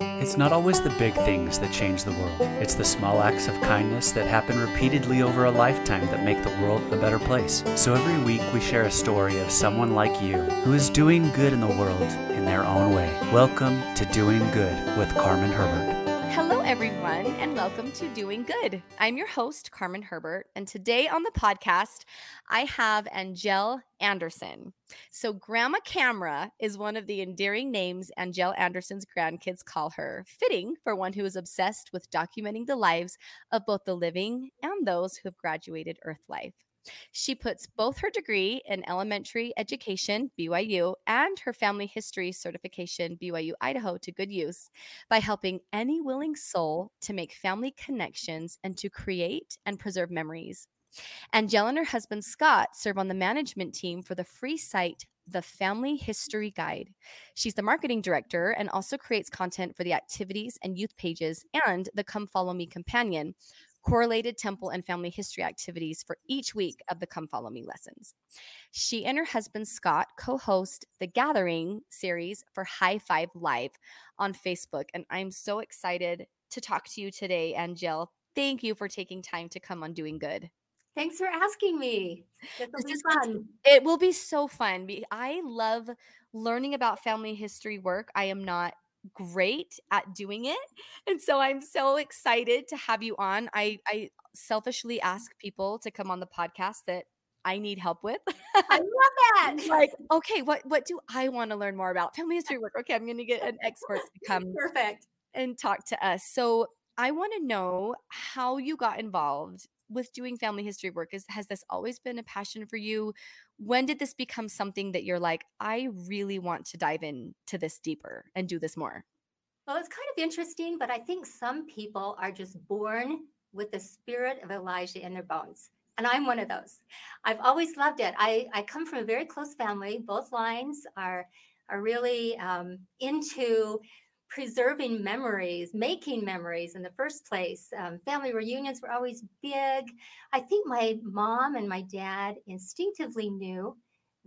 It's not always the big things that change the world. It's the small acts of kindness that happen repeatedly over a lifetime that make the world a better place. So every week we share a story of someone like you who is doing good in the world in their own way. Welcome to Doing Good with Carmen Herbert. Everyone, and welcome to Doing Good. I'm your host, Carmen Herbert, and today on the podcast, I have Angelle Anderson. So, Grandma Camera is one of the endearing names Angelle Anderson's grandkids call her, fitting for one who is obsessed with documenting the lives of both the living and those who have graduated Earth life. She puts both her degree in elementary education, BYU, and her family history certification, BYU Idaho, to good use by helping any willing soul to make family connections and to create and preserve memories. Angelle and her husband Scott serve on the management team for the free site the Family History Guide. She's the marketing director and also creates content for the activities and youth pages and the Come Follow Me companion, correlated temple and family history activities for each week of the Come Follow Me lessons. She and her husband Scott co host the Gathering series for High Five Live on Facebook. And I'm so excited to talk to you today, Angelle. Thank you for taking time to come on Doing Good. Thanks for asking me. This will be fun. It will be so fun. I love learning about family history work. I am not great at doing it. And so I'm so excited to have you on. I, I selfishly ask people to come on the podcast that I need help with. I love that. like, okay, what what do I want to learn more about? Family history work. Okay, I'm going to get an expert to come perfect and talk to us. So I want to know how you got involved with doing family history work. Is has this always been a passion for you? when did this become something that you're like, I really want to dive into this deeper and do this more? Well, it's kind of interesting, but I think some people are just born with the spirit of Elijah in their bones. And I'm one of those. I've always loved it. I, I come from a very close family. Both lines are, are really um, into preserving memories, making memories in the first place. Um, family reunions were always big. I think my mom and my dad instinctively knew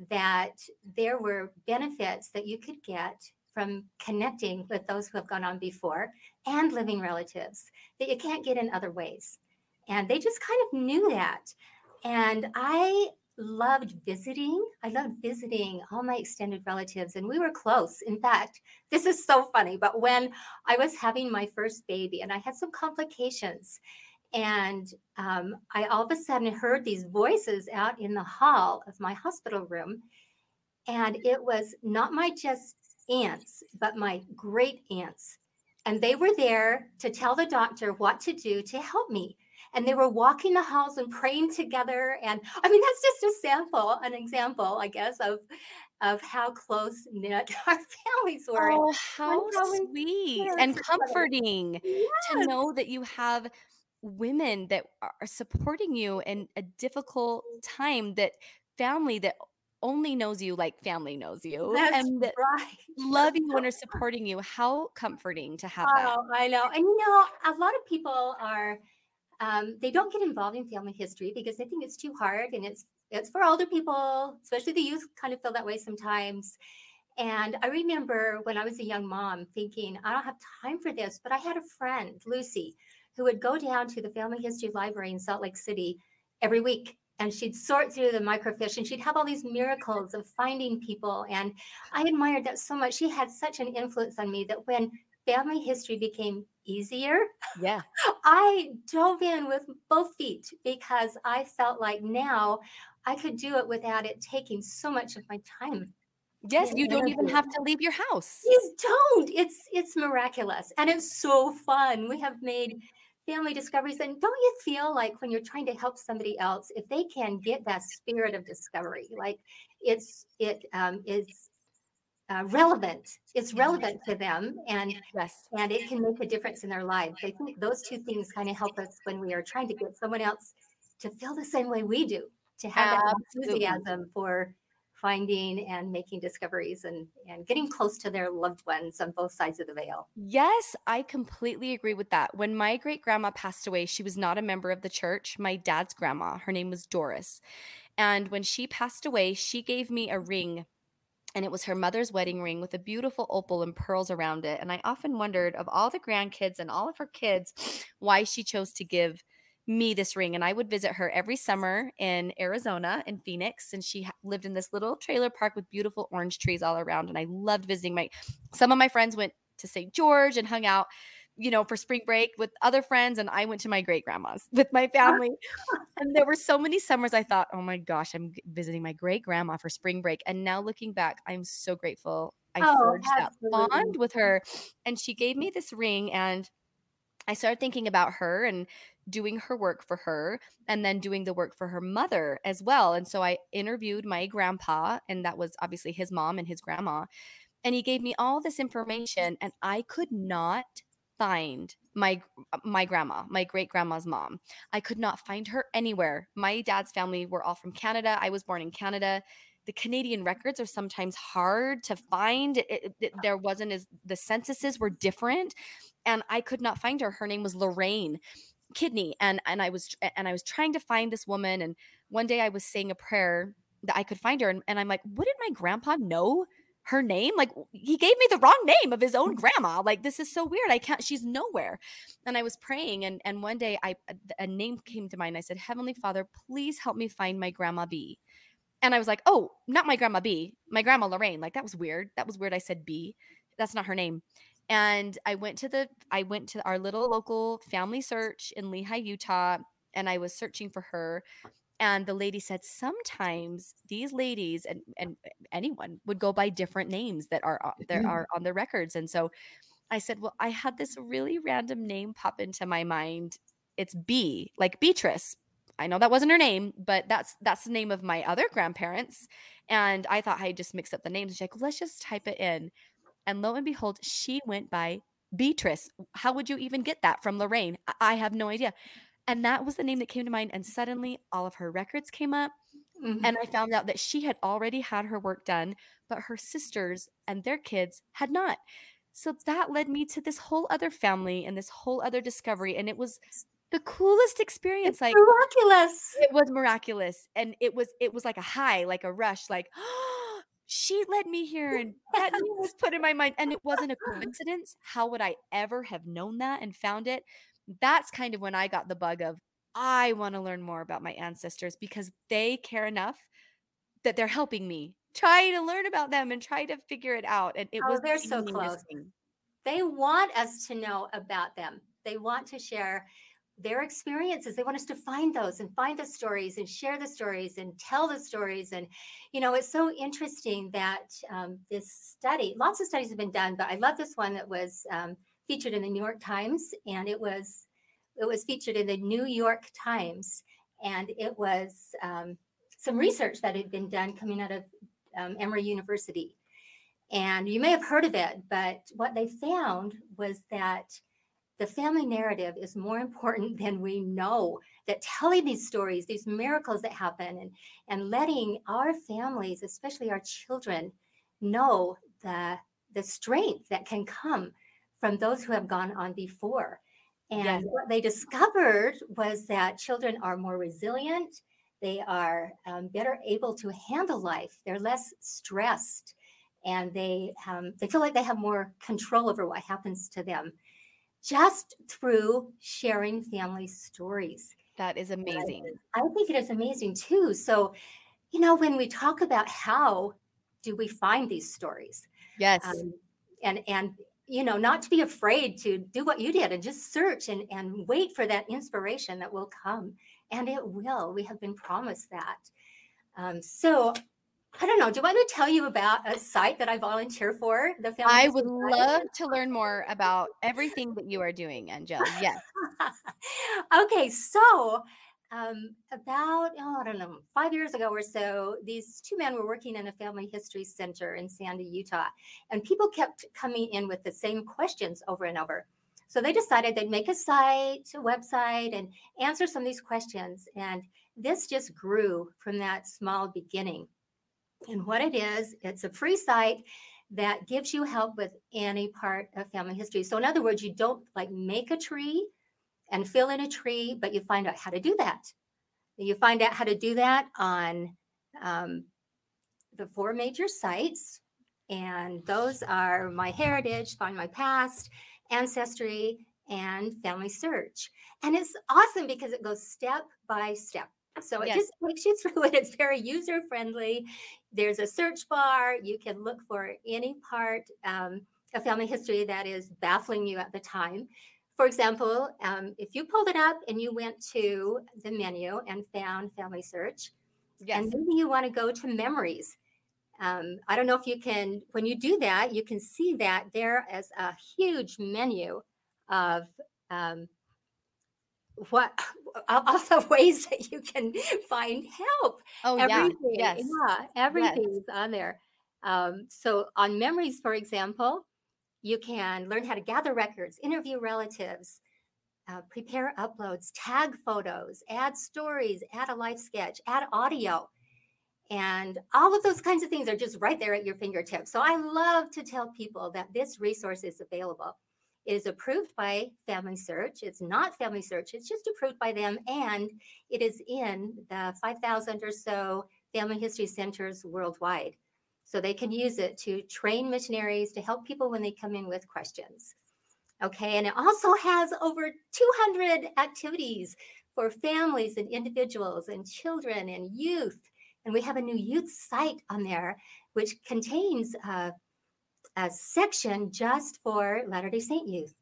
that there were benefits that you could get from connecting with those who have gone on before and living relatives that you can't get in other ways. And they just kind of knew that. And I loved visiting. I loved visiting all my extended relatives, and we were close. In fact, this is so funny, but when I was having my first baby and I had some complications, and um, I all of a sudden heard these voices out in the hall of my hospital room. And it was not my just aunts, but my great aunts. And they were there to tell the doctor what to do to help me and they were walking the halls and praying together. And I mean, that's just a sample, an example, I guess, of of how close knit our families were. Oh, how sweet and comforting yes. to know that you have women that are supporting you in a difficult mm. time that family that only knows you like family knows you That's and right. love you and are supporting you. How comforting to have that. Oh, I know. And you know, a lot of people are um, they don't get involved in family history because they think it's too hard and it's it's for older people, especially the youth kind of feel that way sometimes. And I remember when I was a young mom thinking, I don't have time for this, but I had a friend, Lucy, who would go down to the family history library in Salt Lake City every week and she'd sort through the microfiche and she'd have all these miracles of finding people and i admired that so much she had such an influence on me that when family history became easier. Yeah. I dove in with both feet because I felt like now I could do it without it taking so much of my time. Yes, you don't even have to leave your house. You don't. It's it's miraculous and it's so fun. We have made family discoveries and don't you feel like when you're trying to help somebody else if they can get that spirit of discovery like it's it um, is uh, relevant. It's relevant to them, and yes, and it can make a difference in their lives. I think those two things kind of help us when we are trying to get someone else to feel the same way we do, to have Absolutely. that enthusiasm for finding and making discoveries and and getting close to their loved ones on both sides of the veil. Yes, I completely agree with that. When my great grandma passed away, she was not a member of the church. My dad's grandma, her name was Doris. And when she passed away, she gave me a ring and it was her mother's wedding ring with a beautiful opal and pearls around it. And I often wondered of all the grandkids and all of her kids, why she chose to give me this ring. And I would visit her every summer in Arizona, in Phoenix. And she lived in this little trailer park with beautiful orange trees all around. And I loved visiting my, some of my friends went to St. George and hung out you know, for spring break with other friends, and I went to my great grandma's with my family. and there were so many summers I thought, oh my gosh, I'm visiting my great grandma for spring break. And now looking back, I'm so grateful I oh, forged absolutely. that bond with her. And she gave me this ring, and I started thinking about her and doing her work for her and then doing the work for her mother as well. And so I interviewed my grandpa, and that was obviously his mom and his grandma. And he gave me all this information, and I could not find my uh, my grandma, my great grandma's mom. I could not find her anywhere. My dad's family were all from Canada. I was born in Canada. The Canadian records are sometimes hard to find. It, it, there wasn't as the censuses were different, and I could not find her. Her name was Lorraine Kidney, and and I was and I was trying to find this woman. And one day I was saying a prayer that I could find her, and, and I'm like, what did my grandpa know her name? Like he gave me the wrong name of his own mm. grandma like this is so weird i can't she's nowhere. And i was praying and and one day i uh, a name came to mind i said heavenly father please help me find my grandma b. And i was like oh not my grandma b my grandma lorraine like that was weird that was weird i said b that's not her name. And i went to the i went to our little local family search in lehi utah and i was searching for her and the lady said sometimes these ladies and, and anyone would go by different names that are there mm-hmm. are on the records. And so i said well i had this really random name pop into my mind. It's b like beatrice. I know that wasn't her name but that's that's the name of my other grandparents and i thought i just mixed up the names. She's like let's just type it in. And lo and behold she went by beatrice. How would you even get that from lorraine? I have no idea and that was the name that came to mind. And suddenly all of her records came up. Mm-hmm. And I found out that she had already had her work done, but her sisters and their kids had not. So that led me to this whole other family and this whole other discovery. And it was the coolest experience. It's like miraculous. It was miraculous. And it was, it was like a high, like a rush, like, oh, she led me here and that was put in my mind. And it wasn't a coincidence. How would I ever have known that and found it? That's kind of when I got the bug of I want to learn more about my ancestors because they care enough that they're helping me try to learn about them and try to figure it out. And it oh, was they're so close. They want us to know about them. They want to share their experiences. They want us to find those and find the stories and share the stories and tell the stories. And, you know, it's so interesting that um, this study, lots of studies have been done, but I love this one that was um, featured in the New York Times, and it was it was featured in the New York Times, and it was um, some research that had been done coming out of um, Emory University. And you may have heard of it, but what they found was that the family narrative is more important than we know. That telling these stories, these miracles that happen, and, and letting our families, especially our children, know the, the strength that can come from those who have gone on before. And yes. what they discovered was that children are more resilient, they are um, better able to handle life, they're less stressed, and they, um, they feel like they have more control over what happens to them just through sharing family stories. That is amazing. I think it is amazing too. So, you know, when we talk about how do we find these stories? Yes. Um, and and you know, not to be afraid to do what you did and just search and, and wait for that inspiration that will come. And it will. We have been promised that. Um, so I don't know. Do you want to tell you about a site that I volunteer for? The Family I would love to learn more about everything that you are doing, Angela. Yes. okay, so um, about, oh, I don't know, five years ago or so, these two men were working in a family history center in Sandy, Utah. And people kept coming in with the same questions over and over. So they decided they'd make a site, a website, and answer some of these questions. And this just grew from that small beginning. And what it is, it's a free site that gives you help with any part of family history. So, in other words, you don't like make a tree and fill in a tree, but you find out how to do that. You find out how to do that on um, the four major sites And those are my heritage, find my past, ancestry, and family search. And it's awesome because it goes step by step. So it Yes. just takes you through it. It's very user friendly. There's a search bar. You can look for any part um, of family history that is baffling you at the time. For example, um, if you pulled it up and you went to the menu and found family search, Yes. and maybe you want to go to memories. Um, I don't know if you can, when you do that, you can see that there is a huge menu of um, what all the ways that you can find help. oh yeah. Everything, Yes. yeah, everything's on there. Um, so on memories, for example, you can learn how to gather records, interview relatives, uh, prepare uploads, tag photos, add stories, add a life sketch, add audio. And all of those kinds of things are just right there at your fingertips. So I love to tell people that this resource is available. It is approved by Family Search. It's not Family Search, it's just approved by them. And it is in the 5,000 or so family history centers worldwide. So they can use it to train missionaries to help people when they come in with questions. Okay, and it also has over 200 activities for families and individuals and children and youth. And we have a new youth site on there, which contains uh, a section just for Latter day Saint youth.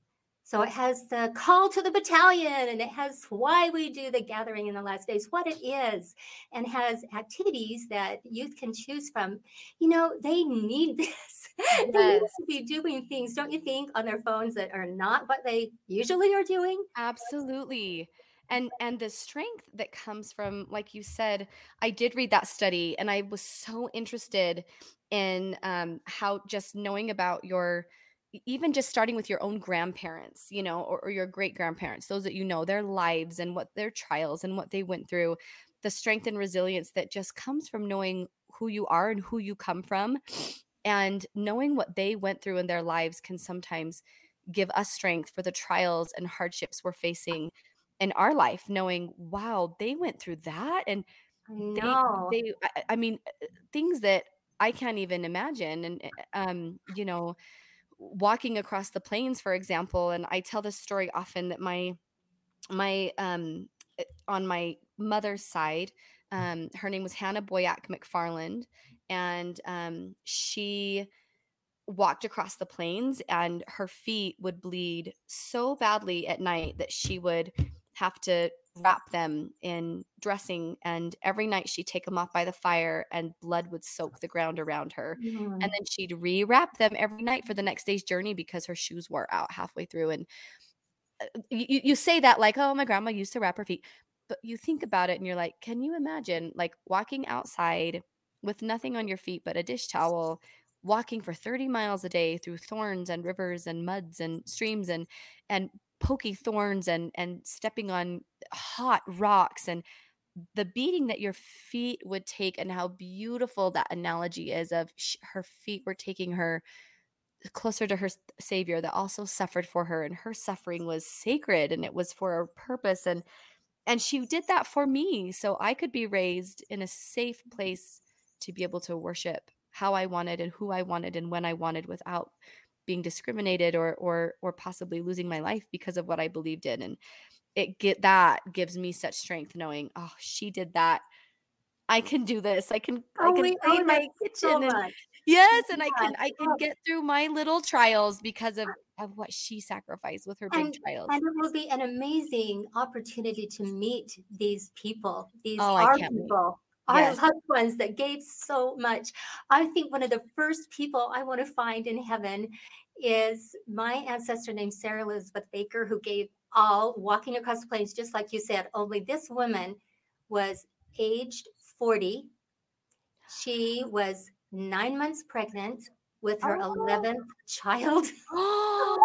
So it has the call to the battalion and it has why we do the gathering in the last days, what it is, and has activities that youth can choose from. You know, they need this. they need to be doing things, don't you think, on their phones that are not what they usually are doing? Absolutely. And and the strength that comes from like you said, I did read that study and I was so interested in um how just knowing about your even just starting with your own grandparents, you know, or, or your great grandparents, those that you know, their lives and what their trials and what they went through, the strength and resilience that just comes from knowing who you are and who you come from and knowing what they went through in their lives can sometimes give us strength for the trials and hardships we're facing in our life knowing wow they went through that and I they they I, I mean things that i can't even imagine and uh, um you know walking across the plains for example and i tell this story often that my my um uh, on my mother's side um her name was hannah boyack mcfarland and um she walked across the plains and her feet would bleed so badly at night that she would have to wrap them in dressing and every night she'd take them off by the fire and blood would soak the ground around her Mm. and then she'd rewrap them every night for the next day's journey because her shoes wore out halfway through and uh, you, you you say that like oh my grandma used to wrap her feet but you think about it and you're like can you imagine like walking outside with nothing on your feet but a dish towel walking for 30 miles a day through thorns and rivers and muds and streams and and pokey thorns and and stepping on hot rocks and the beating that your feet would take and how beautiful that analogy is of sh- her feet were taking her closer to her savior that also suffered for her and her suffering was sacred and it was for a purpose and and she did that for me so i could be raised in a safe place to be able to worship how i wanted and who i wanted and when i wanted without being discriminated or or or possibly losing my life because of what i believed in and it get that gives me such strength knowing oh she did that. I can do this. I can i Oh, can we clean my that so kitchen and yes and i can i can get through my little trials because of of what she sacrificed with her big And- trials. And it will be an amazing opportunity to meet these people, these Oh, I our wait. our loved ones that gave so much. I think one of the first people I want to find in heaven is my ancestor named Sarah Elizabeth Baker, who gave all walking across the plains, just like you said. Only this woman was aged 40. She was nine months pregnant with her Oh. 11th child. and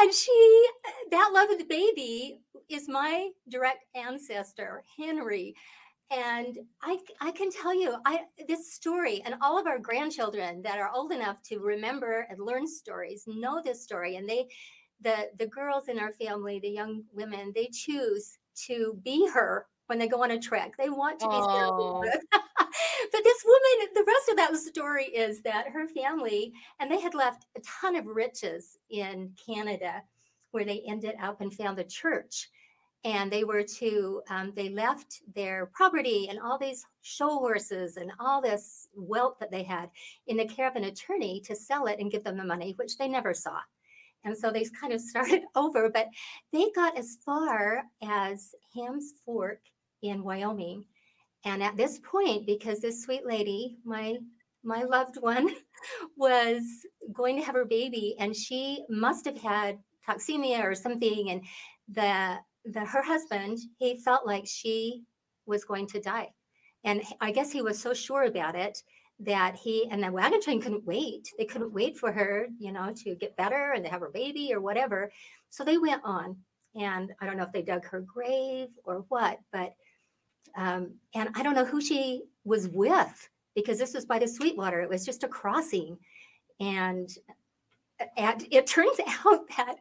and she that love of the baby is my direct ancestor henry and I, I can tell you I this story and all of our grandchildren that are old enough to remember and learn stories know this story and they the the girls in our family the young women they choose to be her when they go on a trek. They want to be Oh. But this woman, the rest of that story is that her family, and they had left a ton of riches in Canada, where they ended up and found a church. And they were to, um, they left their property and all these show horses and all this wealth that they had in the care of an attorney to sell it and give them the money, which they never saw. And so they kind of started over, but they got as far as Ham's Fork in Wyoming. And at this point, because this sweet lady, my my loved one, was going to have her baby, and she must have had toxemia or something, and the the her husband, he felt like she was going to die. And I guess he was so sure about it that he and the wagon train couldn't wait. They couldn't wait for her, you know, to get better and to have her baby or whatever. So they went on. And I don't know if they dug her grave or what, but um, and I don't know who she was with because this was by the Sweetwater. It was just a crossing. And, and it turns out that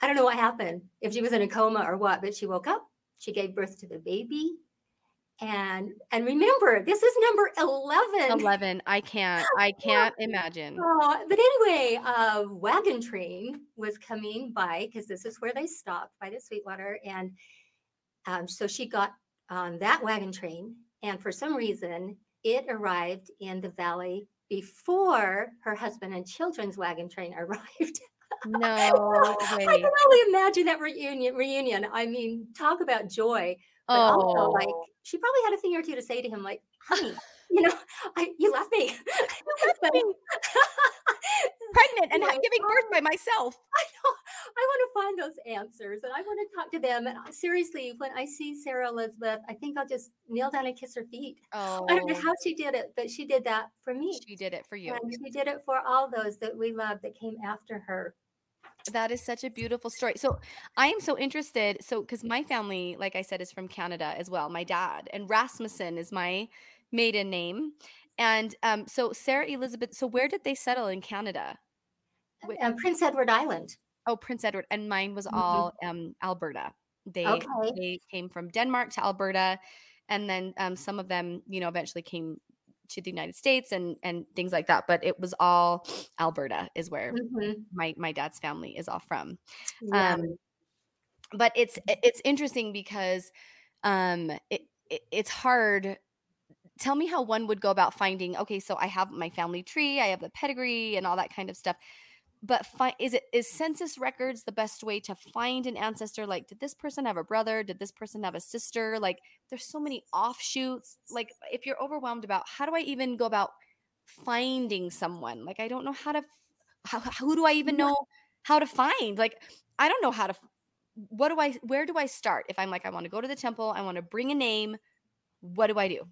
I don't know what happened, if she was in a coma or what, but she woke up, she gave birth to the baby. And and remember, this is number 11. 11. I can't. I can't imagine. Oh, but anyway, a wagon train was coming by because this is where they stopped by the Sweetwater. And um, so she got on that wagon train. And for some reason, it arrived in the valley before her husband and children's wagon train arrived. No I can only imagine that reunion. Reunion. I mean, talk about joy. But also, like, Oh, she probably had a thing or two to say to him, like, "Honey, you know, I, you left me." But- me. pregnant and giving birth um, by myself. I know. I want to find those answers and I want to talk to them. And uh, seriously, when I see Sarah Elizabeth, I think I'll just kneel down and kiss her feet. Oh, I don't know oh. how she did it, but she did that for me. she did it for you. And she did it for all those that we love that came after her. That is such a beautiful story. So I am so interested. So because my family, like I said, is from Canada as well. My dad and Rasmussen is my maiden name. And um, so Sarah Elizabeth. So where did they settle in Canada? And Prince Edward Island. Oh, Prince Edward. And mine was Mhm. all um, Alberta. They Okay. they came from Denmark to Alberta, and then um, some of them, you know, eventually came to the United States and and things like that. But it was all Alberta is where Mhm. my my dad's family is all from. Yeah. Um, but it's it's interesting because um it, it it's hard tell me how one would go about finding okay so i have my family tree i have the pedigree and all that kind of stuff. But fi- is it is census records the best way to find an ancestor? Like did this person have a brother? Did this person have a sister? Like there's so many offshoots. Like if you're overwhelmed about how do i even go about finding someone? Like i don't know how to how, who do i even know how to find? Like i don't know how to what do i where do i start? If i'm like i want to go to the temple i want to bring a name what do i do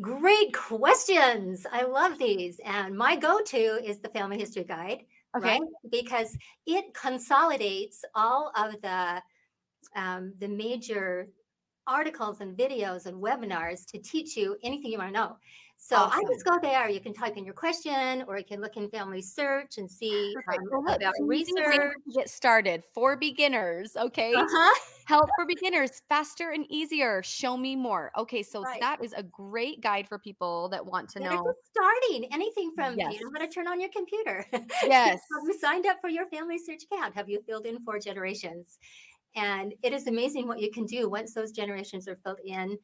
Great questions. I love these. And my go to is the Family History Guide. okay right? Because it consolidates all of the um, the major articles and videos and webinars to teach you anything you want to know. So I just go there. You can type in your question, or you can look in Family Search and see um, Well, about an easy way research. to get started for beginners okay Uh-huh. help for beginners faster and easier show me more okay so Right. that is a great guide for people that want to they're know starting anything from Yes. you know how to turn on your computer? Yes. Have you signed up for your family search account? Have you filled in four generations? And it is amazing what you can do once those generations are filled in.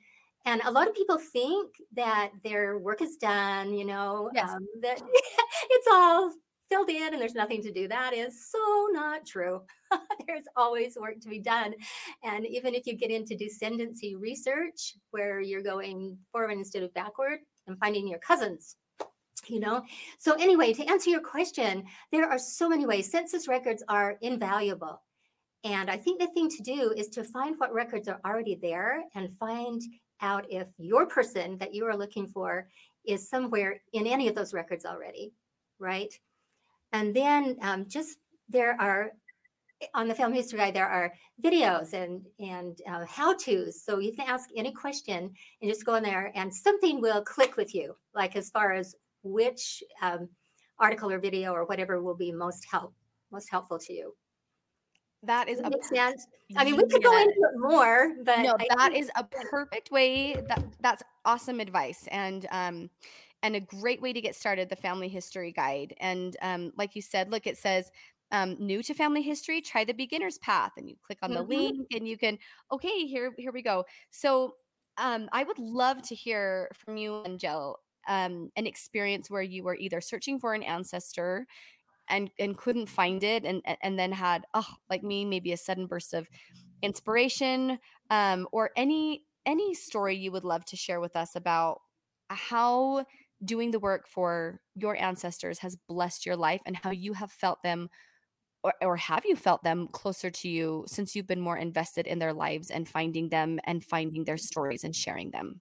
And a lot of people think that their work is done, you know, Yes. um, that it's all filled in and there's nothing to do. That is so not true. there's always work to be done. And even if you get into descendancy research, where you're going forward instead of backward and finding your cousins, you know. So, anyway, to answer your question, there are so many ways. Census records are invaluable. And I think the thing to do is to find what records are already there and find out if your person that you are looking for is somewhere in any of those records already, right? And then um, just there are on the Family History Guide there are videos and and uh, how tos, so you can ask any question and just go in there, and something will click with you, like as far as which um, article or video or whatever will be most help most helpful to you. That is a makes sense. I mean, we could go into it more, but no, I that is a perfect way. That that's awesome advice, and um, and a great way to get started. The family history guide, and um, like you said, look, it says um, new to family history, try the beginner's path, and you click on the Mhm. link, and you can okay, here here we go. So, um, I would love to hear from you, Angelle, um, an experience where you were either searching for an ancestor and and couldn't find it and and- then had oh like me maybe a sudden burst of inspiration um or any any story you would love to share with us about how doing the work for your ancestors has blessed your life and how you have felt them or, or have you felt them closer to you since you've been more invested in their lives and finding them and finding their stories and sharing them?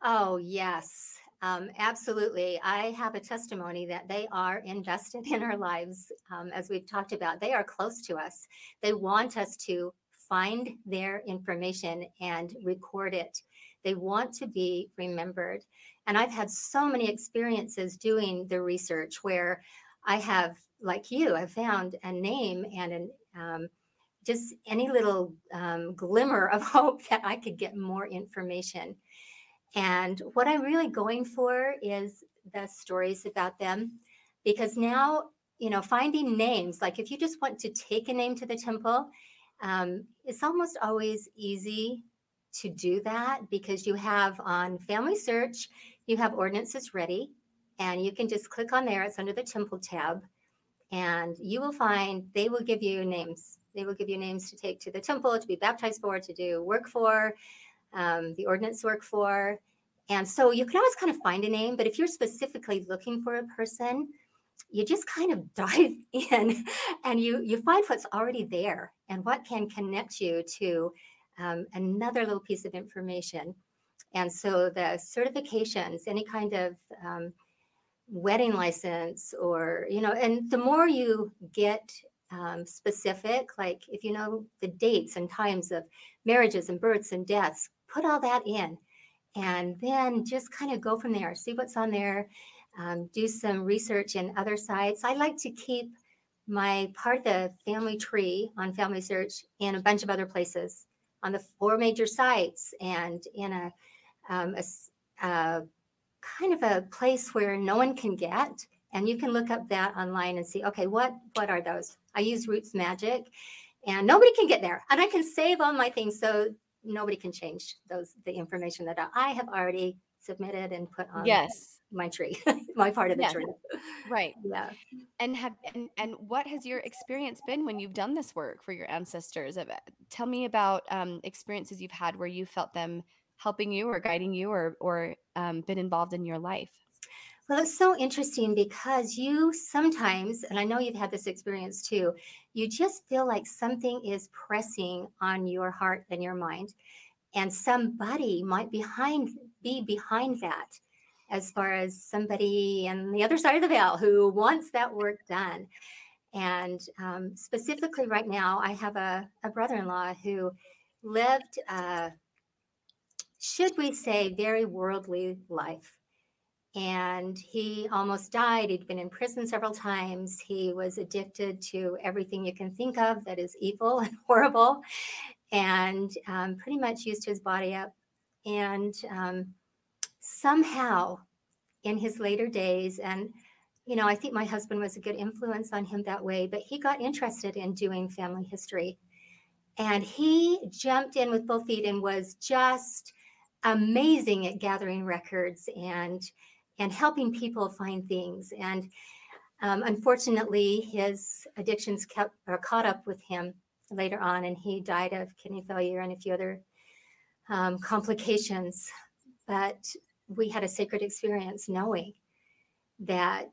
Oh, yes, um, absolutely. I have a testimony that they are invested in our lives. Um, as we've talked about, they are close to us. They want us to find their information and record it. They want to be remembered. And I've had so many experiences doing the research where I have, like you, I found a name and an um, just any little um, glimmer of hope that I could get more information. And what I'm really going for is the stories about them because now, you know, finding names, like if you just want to take a name to the temple, um, it's almost always easy to do that because you have on Family Search, you have ordinances ready, and you can just click on there. It's under the temple tab, and you will find they will give you names. They will give you names to take to the temple, to be baptized for, to do work for, um, the ordinance work for. And so you can always kind of find a name, but if you're specifically looking for a person, you just kind of dive in and you you find what's already there and what can connect you to um, another little piece of information. And so the certifications, any kind of um, wedding license, or you know, and the more you get um, specific, like if you know the dates and times of marriages and births and deaths, put all that in, and then just kind of go from there. See what's on there. Um, do some research in other sites. I like to keep my part of the family tree on Family Search in a bunch of other places on the four major sites and in a, um, a a kind of a place where no one can get. And you can look up that online and see, okay, what what are those? I use Roots Magic, and nobody can get there. And I can save all my things so nobody can change those the information that I have already submitted and put on yes my tree, my part of the Yeah. tree. right Yeah. And have and, and what has your experience been when you've done this work for your ancestors? Tell me about um, experiences you've had where you felt them helping you or guiding you or or um, been involved in your life. Well, it's so interesting because you sometimes, and I know you've had this experience too, you just feel like something is pressing on your heart and your mind, and somebody might behind be behind that, as far as somebody on the other side of the veil who wants that work done. And um, specifically, right now, I have a, a brother-in-law who lived, uh, should we say, very worldly life and he almost died. He'd been in prison several times. He was addicted to everything you can think of that is evil and horrible, and um, pretty much used his body up. And um, somehow, in his later days, and you know, I think my husband was a good influence on him that way, but he got interested in doing family history. And he jumped in with both feet and was just amazing at gathering records and and helping people find things. And um, unfortunately, his addictions kept or caught up with him later on, and he died of kidney failure and a few other um, complications. But we had a sacred experience knowing that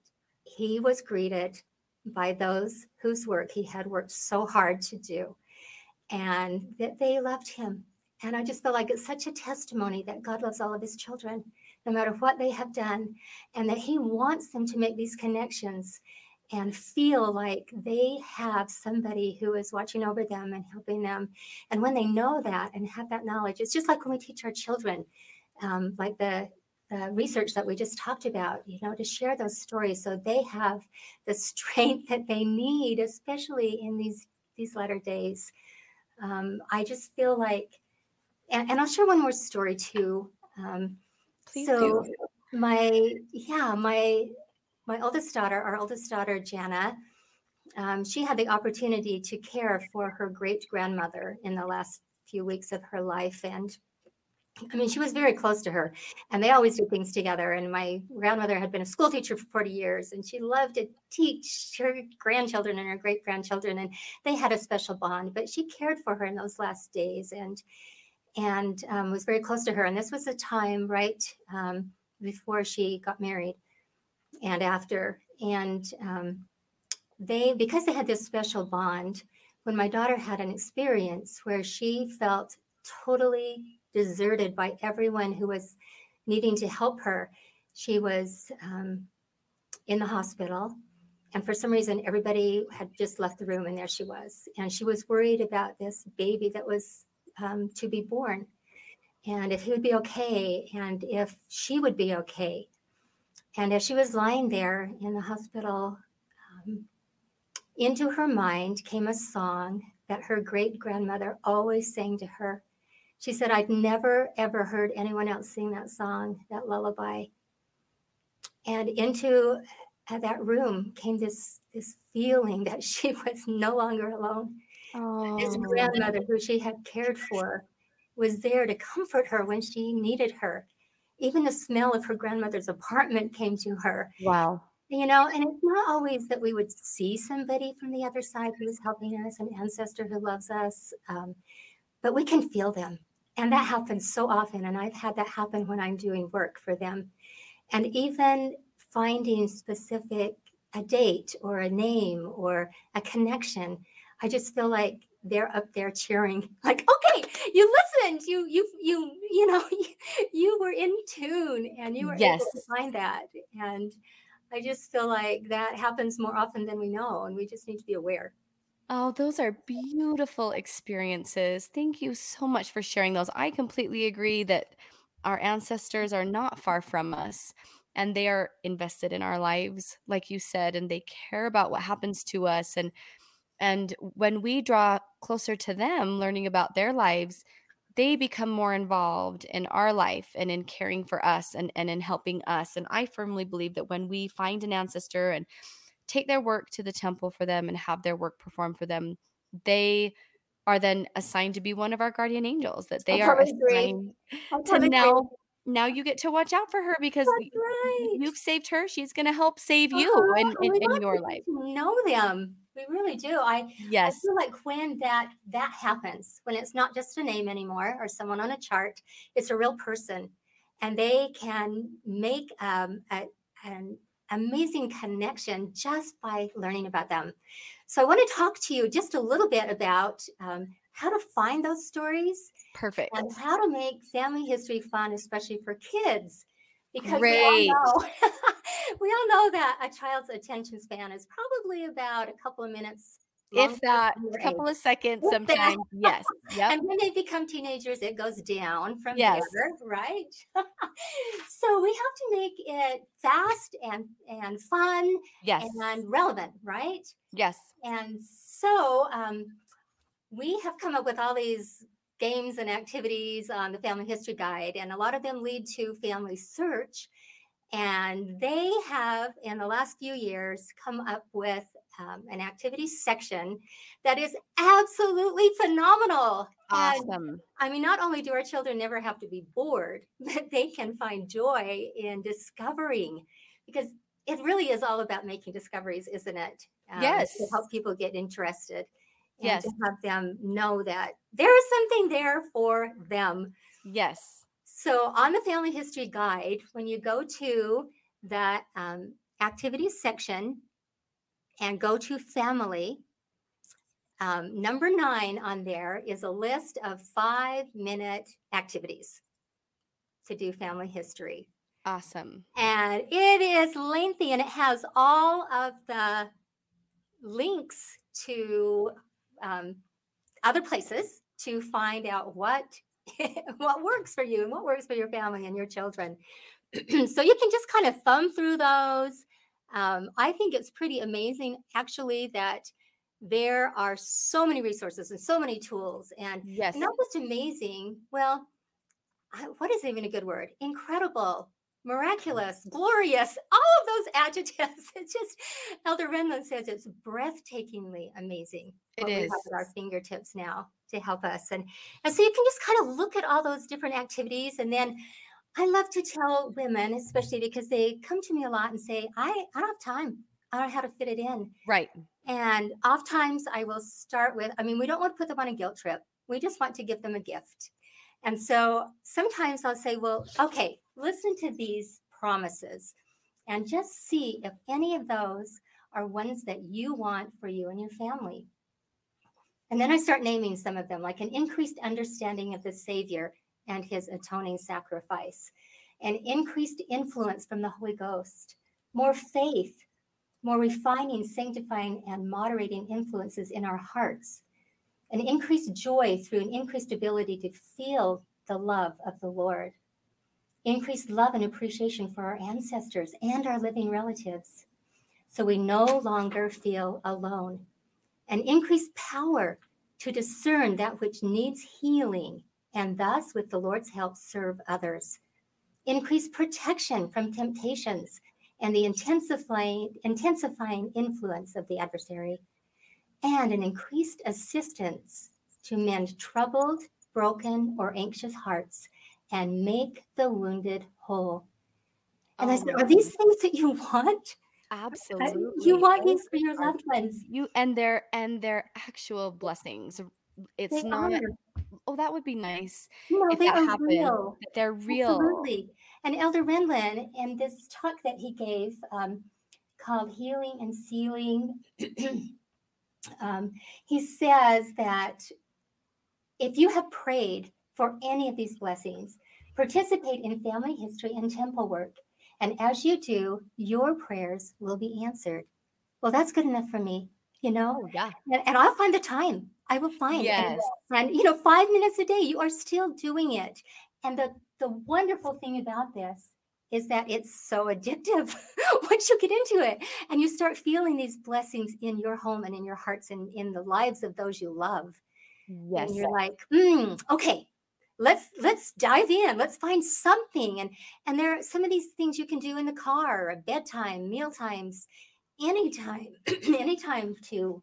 he was greeted by those whose work he had worked so hard to do, and that they loved him. And I just feel like it's such a testimony that God loves all of his children no matter what they have done, and that He wants them to make these connections and feel like they have somebody who is watching over them and helping them. And when they know that and have that knowledge, it's just like when we teach our children, um, like the research that we just talked about, you know, to share those stories so they have the strength that they need, especially in these these latter days. Um, I just feel like, and, and, I'll share one more story too. Um, Please so do. my yeah my my oldest daughter, our oldest daughter Jana, um, she had the opportunity to care for her great grandmother in the last few weeks of her life, and I mean, she was very close to her, and they always did things together. And my grandmother had been a school teacher for 40 years, and she loved to teach her grandchildren and her great grandchildren, and they had a special bond. But she cared for her in those last days, and and um, was very close to her. And this was a time right um, before she got married, and after. And um, they, because they had this special bond, when my daughter had an experience where she felt totally deserted by everyone who was needing to help her. She was um, in the hospital, and for some reason, everybody had just left the room, and there she was. And she was worried about this baby that was um, to be born, and if he would be okay, and if she would be okay. And as she was lying there in the hospital, um, into her mind came a song that her great grandmother always sang to her she said, I'd never, ever heard anyone else sing that song, that lullaby. And into uh, that room came this, this feeling that she was no longer alone. Oh. This grandmother who she had cared for was there to comfort her when she needed her. Even the smell of her grandmother's apartment came to her. Wow. You know, and it's not always that we would see somebody from the other side who is helping us, an ancestor who loves us, um, but we can feel them. And that happens so often. And I've had that happen when I'm doing work for them. And even finding specific, a date or a name or a connection, I just feel like they're up there cheering like okay you listened you you you you know you, you were in tune and you were yes. able to find that and i just feel like that happens more often than we know and we just need to be aware Oh, those are beautiful experiences. Thank you so much for sharing those. I completely agree that our ancestors are not far from us and they are invested in our lives like you said and they care about what happens to us and and when we draw closer to them learning about their lives they become more involved in our life and in caring for us and, and in helping us and i firmly believe that when we find an ancestor and take their work to the temple for them and have their work performed for them, they are then assigned to be one of our guardian angels. That they are assigned to now. Now you get to watch out for her because right. you've saved her. She's going to help save you oh, in, in, in your life. Know them. We really do. I yes. I feel like when that that happens, when it's not just a name anymore or someone on a chart, it's a real person, and they can make um, a, an amazing connection just by learning about them. So I want to talk to you just a little bit about um, how to find those stories. Perfect. And how to make family history fun, especially for kids. Because Great. We, all know, we all know that a child's attention span is probably about a couple of minutes if that a couple of seconds sometimes yes yep. and when they become teenagers it goes down from yes. there right so we have to make it fast and and fun yes and relevant right yes and so um, we have come up with all these games and activities on the family history guide and a lot of them lead to family search and they have in the last few years come up with um, an activity section that is absolutely phenomenal. Awesome. And, I mean, not only do our children never have to be bored, but they can find joy in discovering because it really is all about making discoveries, isn't it? Um, yes. To help people get interested. And yes. to have them know that there is something there for them. Yes. So on the Family History Guide, when you go to that um, activities section, and go to family. Um, number nine on there is a list of five minute activities to do family history. Awesome. And it is lengthy and it has all of the links to um, other places to find out what what works for you and what works for your family and your children. so you can just kind of thumb through those um, I think it's pretty amazing, actually, that there are so many resources and so many tools and Yes. not just amazing. Well, I, what is even a good word? Incredible, miraculous, glorious, all of those adjectives. It's just, Elder Renlund says it's breathtakingly amazing. It what we have at our fingertips now to help us. And, and so you can just kind of look at all those different activities. And then I love to tell women, especially because they come to me a lot and say, I, I don't have time. I don't know how to fit it in. Right. And oftentimes I will start with, I mean, we don't want to put them on a guilt trip. We just want to give them a gift. And so sometimes I'll say, well, okay, listen to these promises and just see if any of those are ones that you want for you and your family. And then I start naming some of them, like an increased understanding of the Savior and his atoning sacrifice, an increased influence from the Holy Ghost, more faith, more refining, sanctifying, and moderating influences in our hearts, an increased joy through an increased ability to feel the love of the Lord, increased love and appreciation for our ancestors and our living relatives, so we no longer feel alone, an increased power to discern that which needs healing and thus, with the Lord's help, serve others, increased protection from temptations and the intensifying, intensifying influence of the adversary, and an increased assistance to mend troubled, broken, or anxious hearts and make the wounded whole. And I Oh said, Are these things that you want? Absolutely. You want these for your loved ones. You and their and their actual blessings. It's They not. are. Oh, that would be nice. No, if they that are happened, real. They're real. Absolutely. And Elder Renlund, in this talk that he gave um, called Healing and Sealing, um, he says that if you have prayed for any of these blessings, participate in family history and temple work. And as you do, your prayers will be answered. Well, that's good enough for me, you know? Oh yeah. And, and I'll find the time. I will find. and- Yes. And, you know, five minutes a day, you are still doing it. And the the wonderful thing about this is that it's so addictive once you get into it and you start feeling these blessings in your home and in your hearts and in the lives of those you love. Yes. And you're like, mm, okay, let's let's dive in. Let's find something. And and there are some of these things you can do in the car, at bedtime, meal times, anytime, anytime to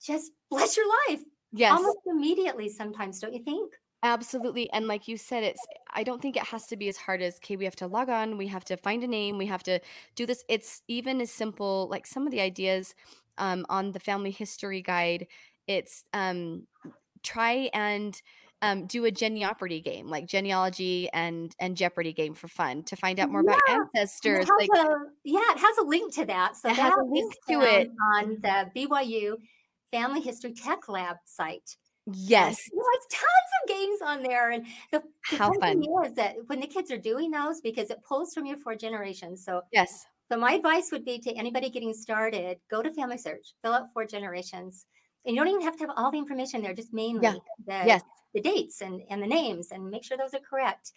just bless your life Yes. almost immediately sometimes, don't you think? Absolutely. And like you said, it's, I don't think it has to be as hard as, okay, we have to log on, we have to find a name, we have to do this. It's even as simple, like some of the ideas um, on the family history guide, it's um, try and um, do a genealogy game, like genealogy and and Jeopardy game for fun to find out more about And it ancestors. Like, a, yeah, it has a link to that. So It has a link to it. on the BYU Family History Tech Lab site. Yes, it's tons of games on there. And the, the how fun thing is that when the kids are doing those, because it pulls from your four generations. So, Yes. so my advice would be to anybody getting started, go to FamilySearch, fill out four generations. And you don't even have to have all the information there, just mainly the, Yes. the dates and, and the names and make sure those are correct.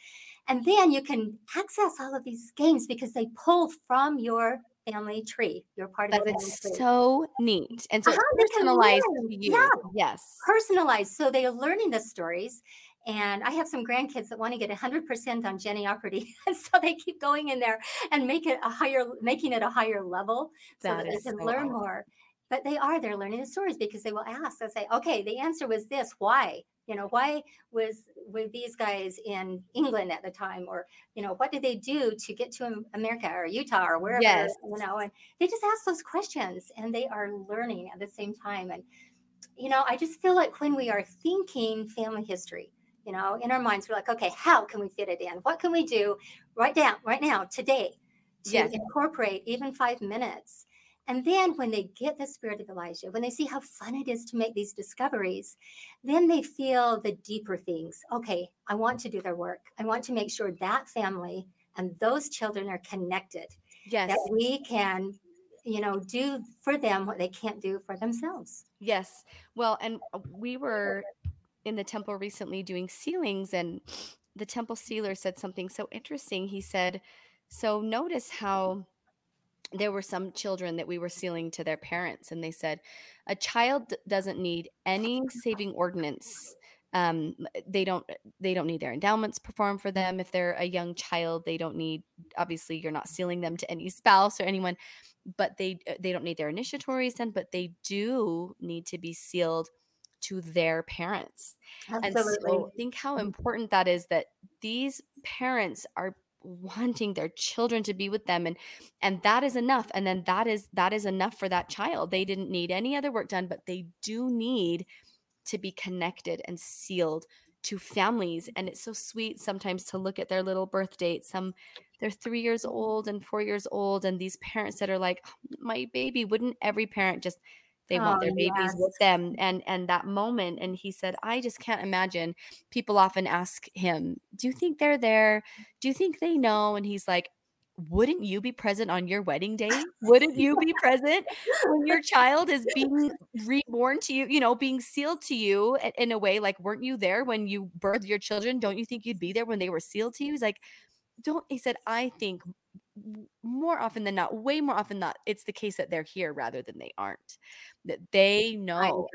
And then you can access all of these games because they pull from your family tree. You're part of That the family is tree. so neat. And so Uh-huh, personalized to you. Yeah. Yes. personalized. So they are learning the stories. And I have some grandkids that want to get 100% on Jeopardy. and so they keep going in there and make it a higher, making it a higher level so That that, they can so learn awesome. more. But they are, they're learning the stories because they will ask, they'll say, okay, the answer was this. Why? You know, why was were these guys in England at the time? Or, you know, what did they do to get to America or Utah or wherever? Yes. You know, and they just ask those questions and they are learning at the same time. And you know, I just feel like when we are thinking family history, you know, in our minds, we're like, okay, how can we fit it in? What can we do right now, right now, today, to Yes. incorporate even five minutes? And then when they get the spirit of Elijah, when they see how fun it is to make these discoveries, then they feel the deeper things. Okay, I want to do their work. I want to make sure that family and those children are connected, Yes. that we can, you know, do for them what they can't do for themselves. Yes. Well, and uh, we were in the temple recently doing sealings and the temple sealer said something so interesting. He said, So notice how there were some children that we were sealing to their parents and they said a child doesn't need any saving ordinance um, they don't they don't need their endowments performed for them if they're a young child they don't need obviously you're not sealing them to any spouse or anyone but they uh, they don't need their initiatories done but they do need to be sealed to their parents Absolutely. and so think how Mhm. important that is that these parents are wanting their children to be with them and and that is enough and then that is that is enough for that child. They didn't need any other work done but they do need to be connected and sealed to families and it's so sweet sometimes to look at their little birth dates. Some they're 3 years old and 4 years old and these parents that are like "Oh, my baby wouldn't every parent just they want Oh, their um, babies yes. with them and and that moment and he said i just can't imagine. People often ask him do you think they're there? Do you think they know? And he's like wouldn't you be present on your wedding day? Wouldn't you be present when your child is being reborn to you you know being sealed to you in a way like weren't you there when you birthed your children? Don't you think you'd be there when they were sealed to you? He's like don't he said i think more often than not way more often than not it's the case that they're here rather than they aren't that they know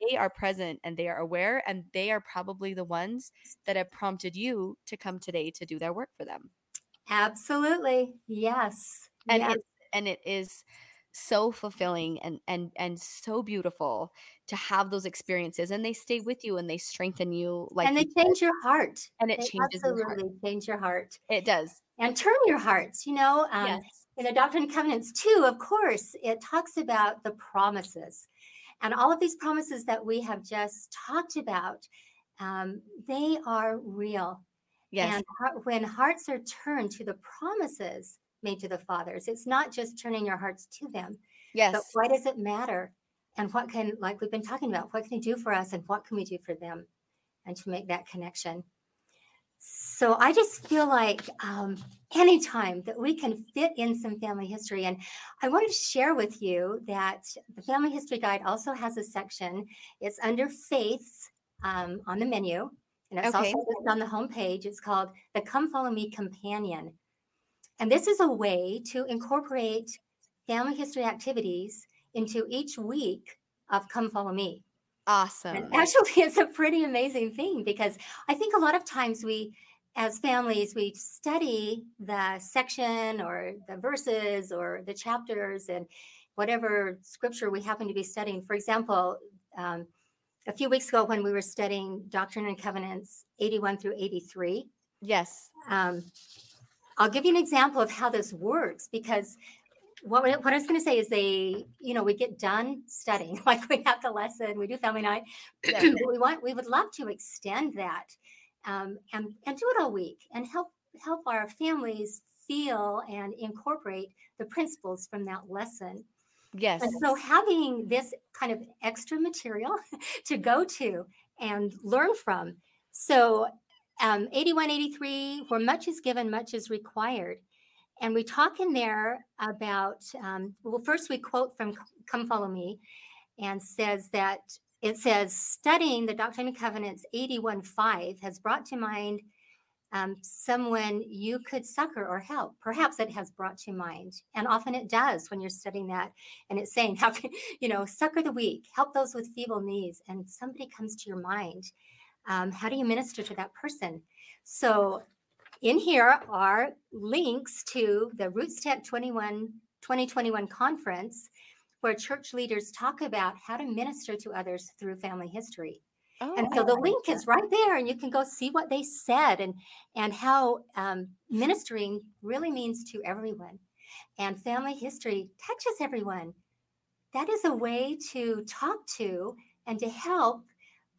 they are present and they are aware and they are probably the ones that have prompted you to come today to do their work for them Absolutely. Yes. and yes. it and it is so fulfilling and and and so beautiful to have those experiences and they stay with you and they strengthen you like and they change your heart. and it They changes your absolutely change your heart it does and turn your hearts. You know, um, yes in the Doctrine and Covenants too, of course, it talks about the promises, and all of these promises that we have just talked about. Um, they are real. yes And when hearts are turned to the promises made to the fathers, it's not just turning your hearts to them, Yes. but why does it matter? And what can, like we've been talking about, what can he do for us and what can we do for them? And to make that connection. So I just feel like um, anytime that we can fit in some family history, and I wanted to share with you that the Family History Guide also has a section. It's under faiths um, on the menu, and it's Okay. also on the homepage. It's called the Come Follow Me Companion. And this is a way to incorporate family history activities into each week of Come Follow Me. Awesome And actually, it's a pretty amazing thing because I think a lot of times we, as families, we study the section or the verses or the chapters and whatever scripture we happen to be studying. For example, um, a few weeks ago when we were studying Doctrine and Covenants 81 through 83, yes um, I'll give you an example of how this works because what, I- what I was going to say is they, you know, we get done studying, like we have the lesson, we do family night, Yeah. we want, we would love to extend that um, and and do it all week and help help our families feel and incorporate the principles from that lesson. yes And so having this kind of extra material to go to and learn from. So um, 81, 83, where much is given, much is required. And we talk in there about, um, well, first we quote from Come Follow Me and says that it says, studying the Doctrine and Covenants 81.5 has brought to mind um, someone you could succor or help. Perhaps it has brought to mind. And often it does when you're studying that and it's saying how can you know succor the weak help those with feeble knees and somebody comes to your mind um, how do you minister to that person so in here are links to the RootsTech 21 2021 conference where church leaders talk about how to minister to others through family history. Oh, and so the link is right there and you can go see what they said and and how um, ministering really means to everyone. And family history touches everyone. That is a way to talk to and to help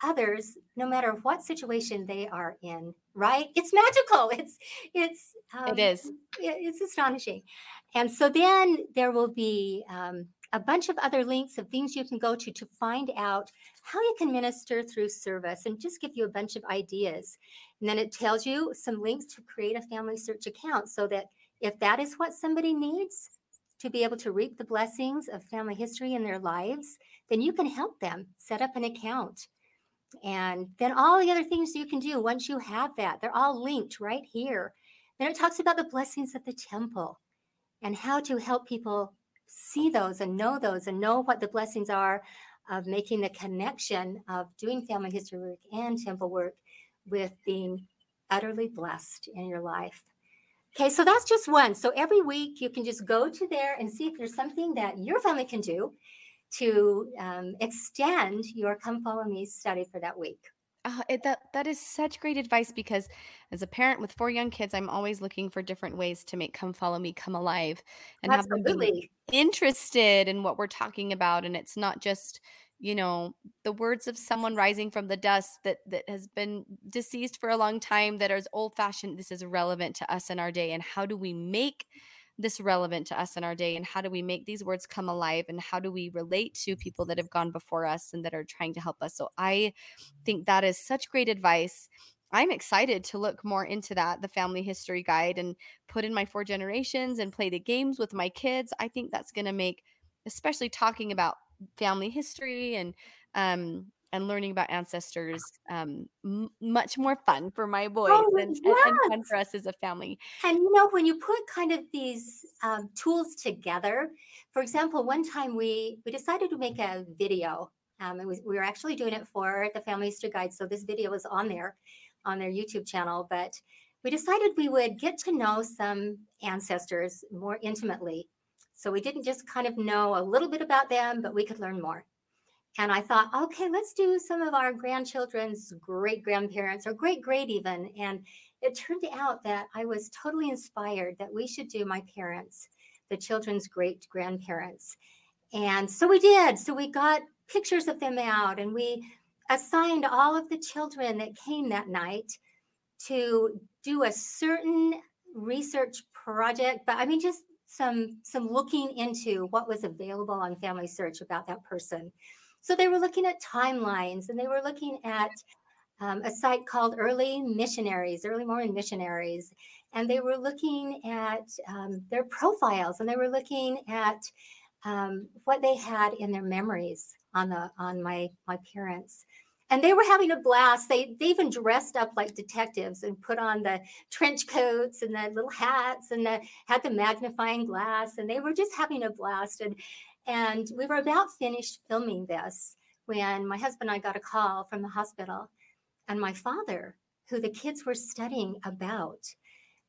others no matter what situation they are in right it's magical it's it's um, it is it's astonishing. And so then there will be um, a bunch of other links of things you can go to to find out how you can minister through service and just give you a bunch of ideas. And then it tells you some links to create a FamilySearch account so that if that is what somebody needs to be able to reap the blessings of family history in their lives, then you can help them set up an account. And then all the other things you can do once you have that, they're all linked right here. Then it talks about the blessings of the temple. and how to help people see those and know those and know what the blessings are of making the connection of doing family history work and temple work with being utterly blessed in your life. Okay, so that's just one. So every week you can just go to there and see if there's something that your family can do to um, extend your Come Follow Me study for that week. Uh, it, that that is such great advice because as a parent with four young kids, I'm always looking for different ways to make "Come Follow Me" come alive and have them be interested in what we're talking about. And it's not just you know the words of someone rising from the dust that that has been deceased for a long time that is old fashioned. This is relevant to us in our day, and how do we make this relevant to us in our day and how do we make these words come alive and how do we relate to people that have gone before us and that are trying to help us? So i think that is such great advice. I'm excited to look more into that the family history guide and put in my four generations and play the games with my kids. I think that's going to make especially talking about family history and um, and learning about ancestors um, m- much more fun for my boys oh, and, yes. and, fun for us as a family. And you know, when you put kind of these um, tools together, for example, one time we we decided to make a video. Um, it was, we were actually doing it for the Family History Guide, so this video was on there, on their YouTube channel. But we decided we would get to know some ancestors more intimately. So we didn't just kind of know a little bit about them, but we could learn more. And I thought, okay, let's do some of our grandchildren's great grandparents or great great even. And it turned out that I was totally inspired that we should do my parents, the children's great grandparents. And so we did. So we got pictures of them out and we assigned all of the children that came that night to do a certain research project but i mean just some some looking into what was available on FamilySearch about that person so they were looking at timelines and they were looking at um, a site called Early Missionaries, Early Mormon Missionaries. And they were looking at um, their profiles and they were looking at um, what they had in their memories on the on my my parents and they were having a blast. They they even dressed up like detectives and put on the trench coats and the little hats and the, had the magnifying glass, and they were just having a blast. And and we were about finished filming this when my husband and I got a call from the hospital, and my father, who the kids were studying about,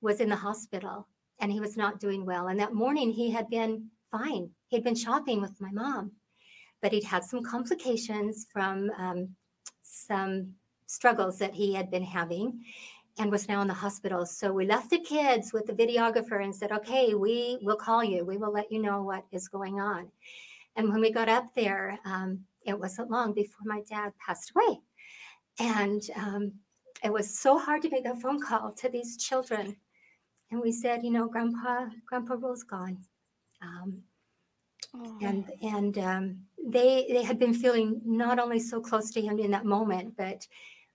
was in the hospital and he was not doing well. And that morning he had been fine. He'd been shopping with my mom, but he'd had some complications from um, some struggles that he had been having and was now in the hospital. So we left the kids with the videographer and said, okay, we will call you. We will let you know what is going on. And when we got up there, um, it wasn't long before my dad passed away. And um, it was so hard to make a phone call to these children. And we said, you know, Grandpa, Grandpa Rule's gone. Um, oh. And and um, they they had been feeling not only so close to him in that moment, but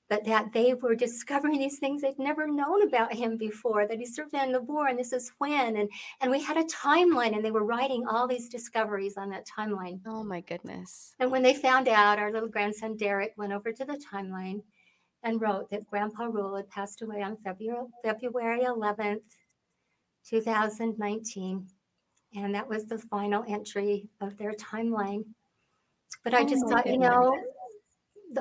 but that they were discovering these things they'd never known about him before that he served in the war and this is when and and we had a timeline and they were writing all these discoveries on that timeline. Oh my goodness. And when they found out our little grandson derek went over to the timeline and wrote that grandpa rule had passed away on february february 11th 2019 and that was the final entry of their timeline. But i just oh thought goodness. you know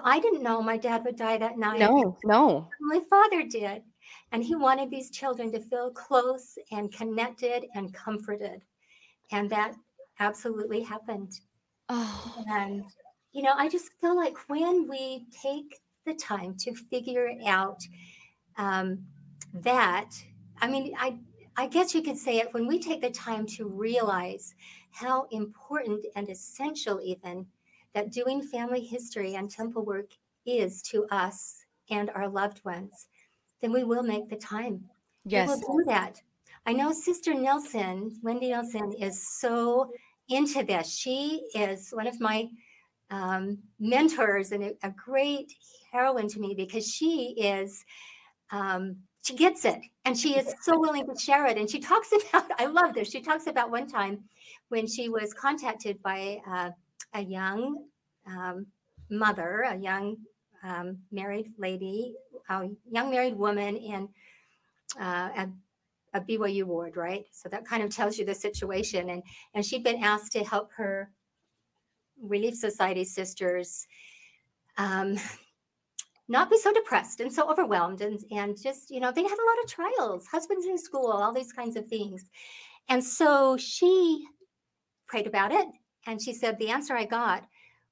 I didn't know my dad would die that night. No, no. My father did. And he wanted these children to feel close and connected and comforted. And that absolutely happened. Oh. And, you know, I just feel like when we take the time to figure out um, that, I mean, I, I guess you could say it when we take the time to realize how important and essential, even that doing family history and temple work is to us and our loved ones, then we will make the time. Yes. We will do that. I know Sister Nelson, Wendy Nelson, is so into this. She is one of my um, mentors and a, a, great heroine to me because she is, um, she gets it and she is so willing to share it. And she talks about, I love this. She talks about one time when she was contacted by uh, a young um, mother, a young um, married lady, a young married woman in uh, a, a BYU ward, right? So that kind of tells you the situation. And and she'd been asked to help her Relief Society sisters um, not be so depressed and so overwhelmed and and just you know they had a lot of trials, husbands in school, all these kinds of things. And so she prayed about it, and she said the answer I got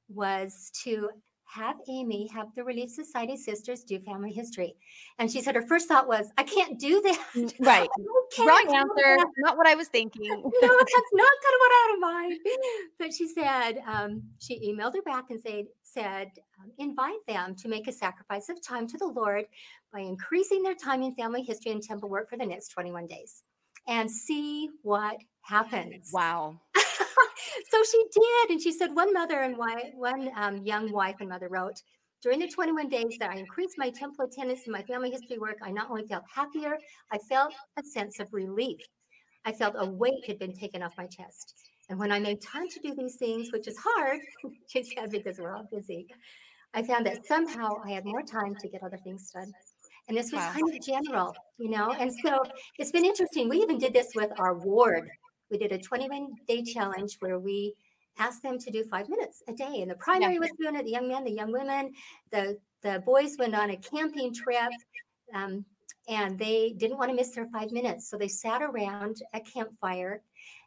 was to have Amy have the Relief Society sisters do family history. And she said her first thought was, I can't do that. Right. Wrong answer. Not what I was thinking. no, that's not kind of what I had in mind. But she said, um, she emailed her back and said, said um, invite them to make a sacrifice of time to the Lord by increasing their time in family history and temple work for the next 21 days and see what happens. Wow. So she did. And she said, one mother and wife, one um, young wife and mother wrote, during the 21 days that I increased my temple attendance and my family history work, I not only felt happier, I felt a sense of relief. I felt a weight had been taken off my chest. And when I made time to do these things, which is hard, she said, because we're all busy, I found that somehow I had more time to get other things done. And this was wow. kind of general, you know? And so it's been interesting. We even did this with our ward we did a 21 day challenge where we asked them to do five minutes a day. And the primary yeah. was doing it, the young men, the young women, the the boys went on a camping trip. Um, and they didn't want to miss their five minutes. So they sat around a campfire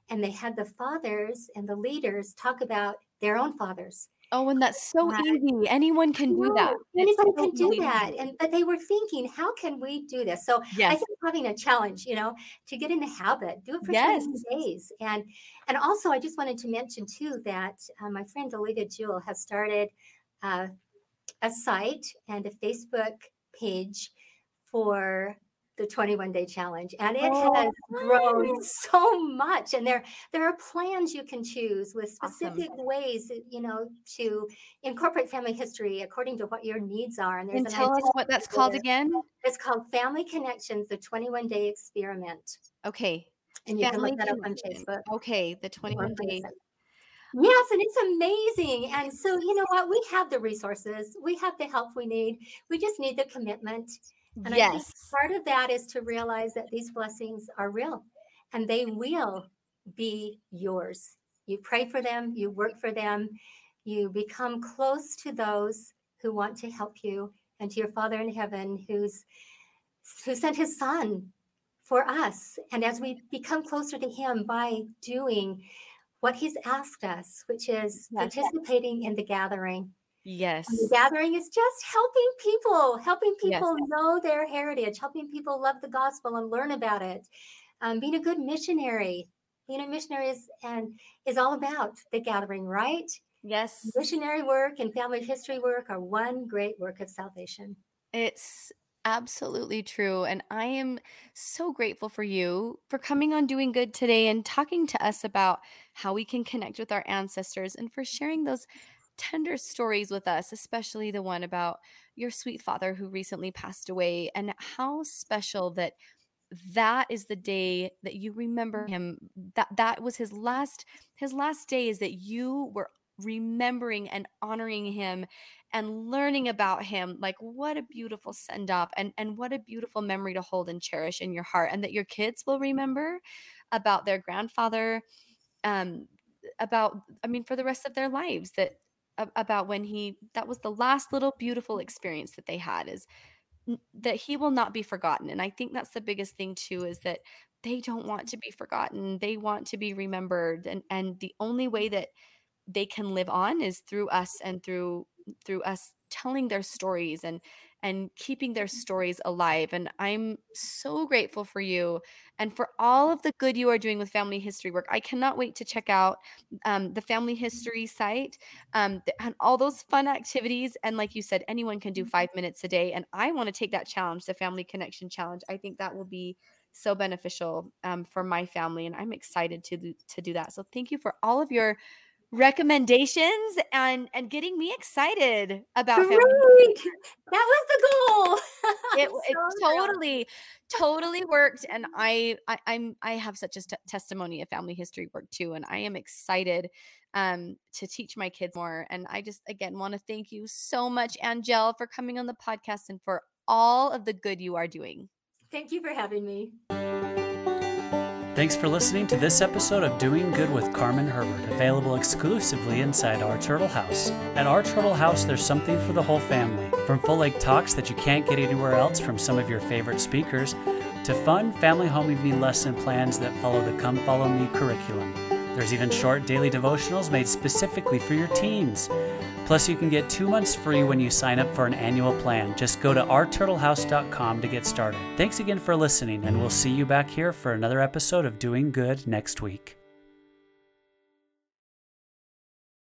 and they had the fathers and the leaders talk about their own fathers Oh, and that's so easy. Anyone can do that. Anybody so can do easy. that. And but they were thinking, how can we do this? So yes. I think having a challenge, you know, to get in the habit, do it for yes. 20 days. And and also I just wanted to mention too that uh, my friend Delita Jewell has started uh, a site and a Facebook page for the 21 day challenge and it oh, has grown so much and there there are plans you can choose with specific awesome. ways eh, you know to incorporate family history according to what your needs are and there's and tell us what that's called again it's called family connections the 21 day experiment okay and you family can look that up on facebook okay the 21 day Yes, and it's amazing. And so, you know what? We have the resources, we have the help we need. We just need the commitment. And yes. I think part of that is to realize that these blessings are real and they will be yours. You pray for them, you work for them, you become close to those who want to help you and to your Father in heaven who's who sent his son for us. And as we become closer to him by doing what he's asked us, which is participating in the gathering, Yes. And the gathering is just helping people, helping people yes. know their heritage, helping people love the gospel and learn about it. Um, being a good missionary, being a missionary is and is all about the gathering, right? Yes. Missionary work and family history work are one great work of salvation. It's absolutely true. And I am so grateful for you for coming on Doing Good today and talking to us about how we can connect with our ancestors and for sharing those tender stories with us, especially the one about your sweet father who recently passed away, and how special that that is the day that you remember him that that was his last his last day is that you were remembering and honoring him and learning about him. Like what a beautiful send off and and what a beautiful memory to hold and cherish in your heart and that your kids will remember about their grandfather um about i mean for the rest of their lives that about when he that was the last little beautiful mm. experience that they had is that he will not be forgotten and i think that's the biggest thing too is that they don't want to mm. be forgotten they want to be remembered and and the only way mm. that they can live on is through us and through through us telling their stories and and keeping their stories alive. And I'm so grateful for you and for all of the good you are doing with family history work. I cannot wait to check out um, the family history site um, and all those fun activities. And like you said, anyone can do mm-hmm. five minutes a day. And I want to take that challenge, the Family Connection Challenge. I think that will be so beneficial um, for my family and i'm excited to to do that so thank you for all of your recommendations and and getting me excited about Great. family. That was the goal. it, so it totally totally worked and I, I am I have such a t- testimony of family history work too and I am excited um to teach my kids more and I just again want to thank you so much Angelle for coming on the podcast and for all of the good you are doing. Thank you for having me. Thanks for listening to this episode of Doing Good with Carmen Herbert, available exclusively inside Our Turtle House. At Our Turtle House, there's something for the whole family. From full length talks that you can't get anywhere else from some of your favorite speakers, to fun family home evening lesson plans that follow the Come Follow Me curriculum. There's even short daily devotionals made specifically for your teens. Plus, you can get two months free when you sign up for an annual plan. Just go to ourturtlehouse.com to get started. Thanks again for listening, and we'll see you back here for another episode of Doing Good next week.